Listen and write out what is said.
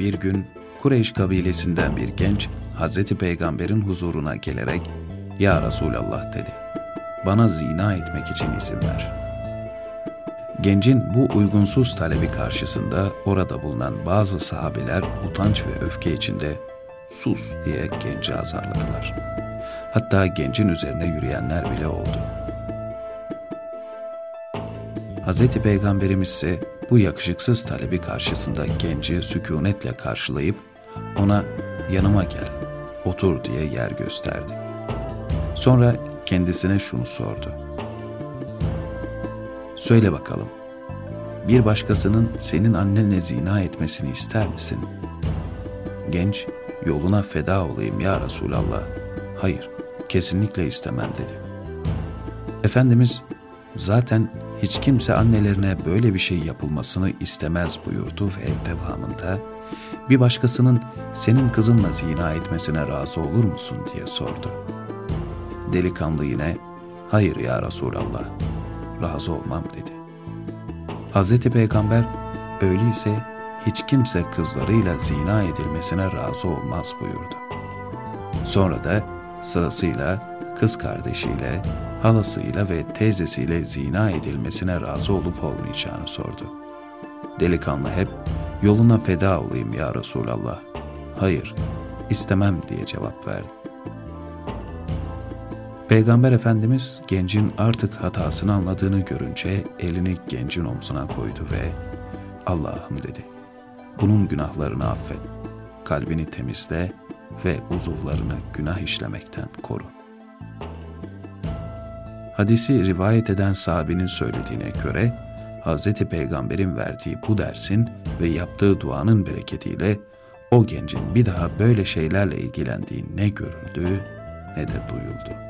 Bir gün Kureyş kabilesinden bir genç Hazreti Peygamber'in huzuruna gelerek "Ya Resulallah" dedi. "Bana zina etmek için izin ver." Gencin bu uygunsuz talebi karşısında orada bulunan bazı sahabiler utanç ve öfke içinde "Sus!" diye genci azarladılar. Hatta gencin üzerine yürüyenler bile oldu. Hazreti Peygamberimiz ise bu yakışıksız talebi karşısında genci sükunetle karşılayıp ona yanıma gel, otur diye yer gösterdi. Sonra kendisine şunu sordu. Söyle bakalım, bir başkasının senin annenle zina etmesini ister misin? Genç, yoluna feda olayım ya Resulallah. Hayır, kesinlikle istemem dedi. Efendimiz, zaten hiç kimse annelerine böyle bir şey yapılmasını istemez buyurdu ve devamında bir başkasının senin kızınla zina etmesine razı olur musun diye sordu. Delikanlı yine hayır ya Resulallah razı olmam dedi. Hazreti Peygamber öyleyse hiç kimse kızlarıyla zina edilmesine razı olmaz buyurdu. Sonra da sırasıyla kız kardeşiyle, halasıyla ve teyzesiyle zina edilmesine razı olup olmayacağını sordu. Delikanlı hep yoluna feda olayım ya Resulallah. Hayır, istemem diye cevap verdi. Peygamber Efendimiz gencin artık hatasını anladığını görünce elini gencin omzuna koydu ve Allah'ım dedi. Bunun günahlarını affet. Kalbini temizle ve uzuvlarını günah işlemekten koru. Hadisi rivayet eden sahabenin söylediğine göre Hz. Peygamber'in verdiği bu dersin ve yaptığı duanın bereketiyle o gencin bir daha böyle şeylerle ilgilendiği ne görüldü ne de duyuldu.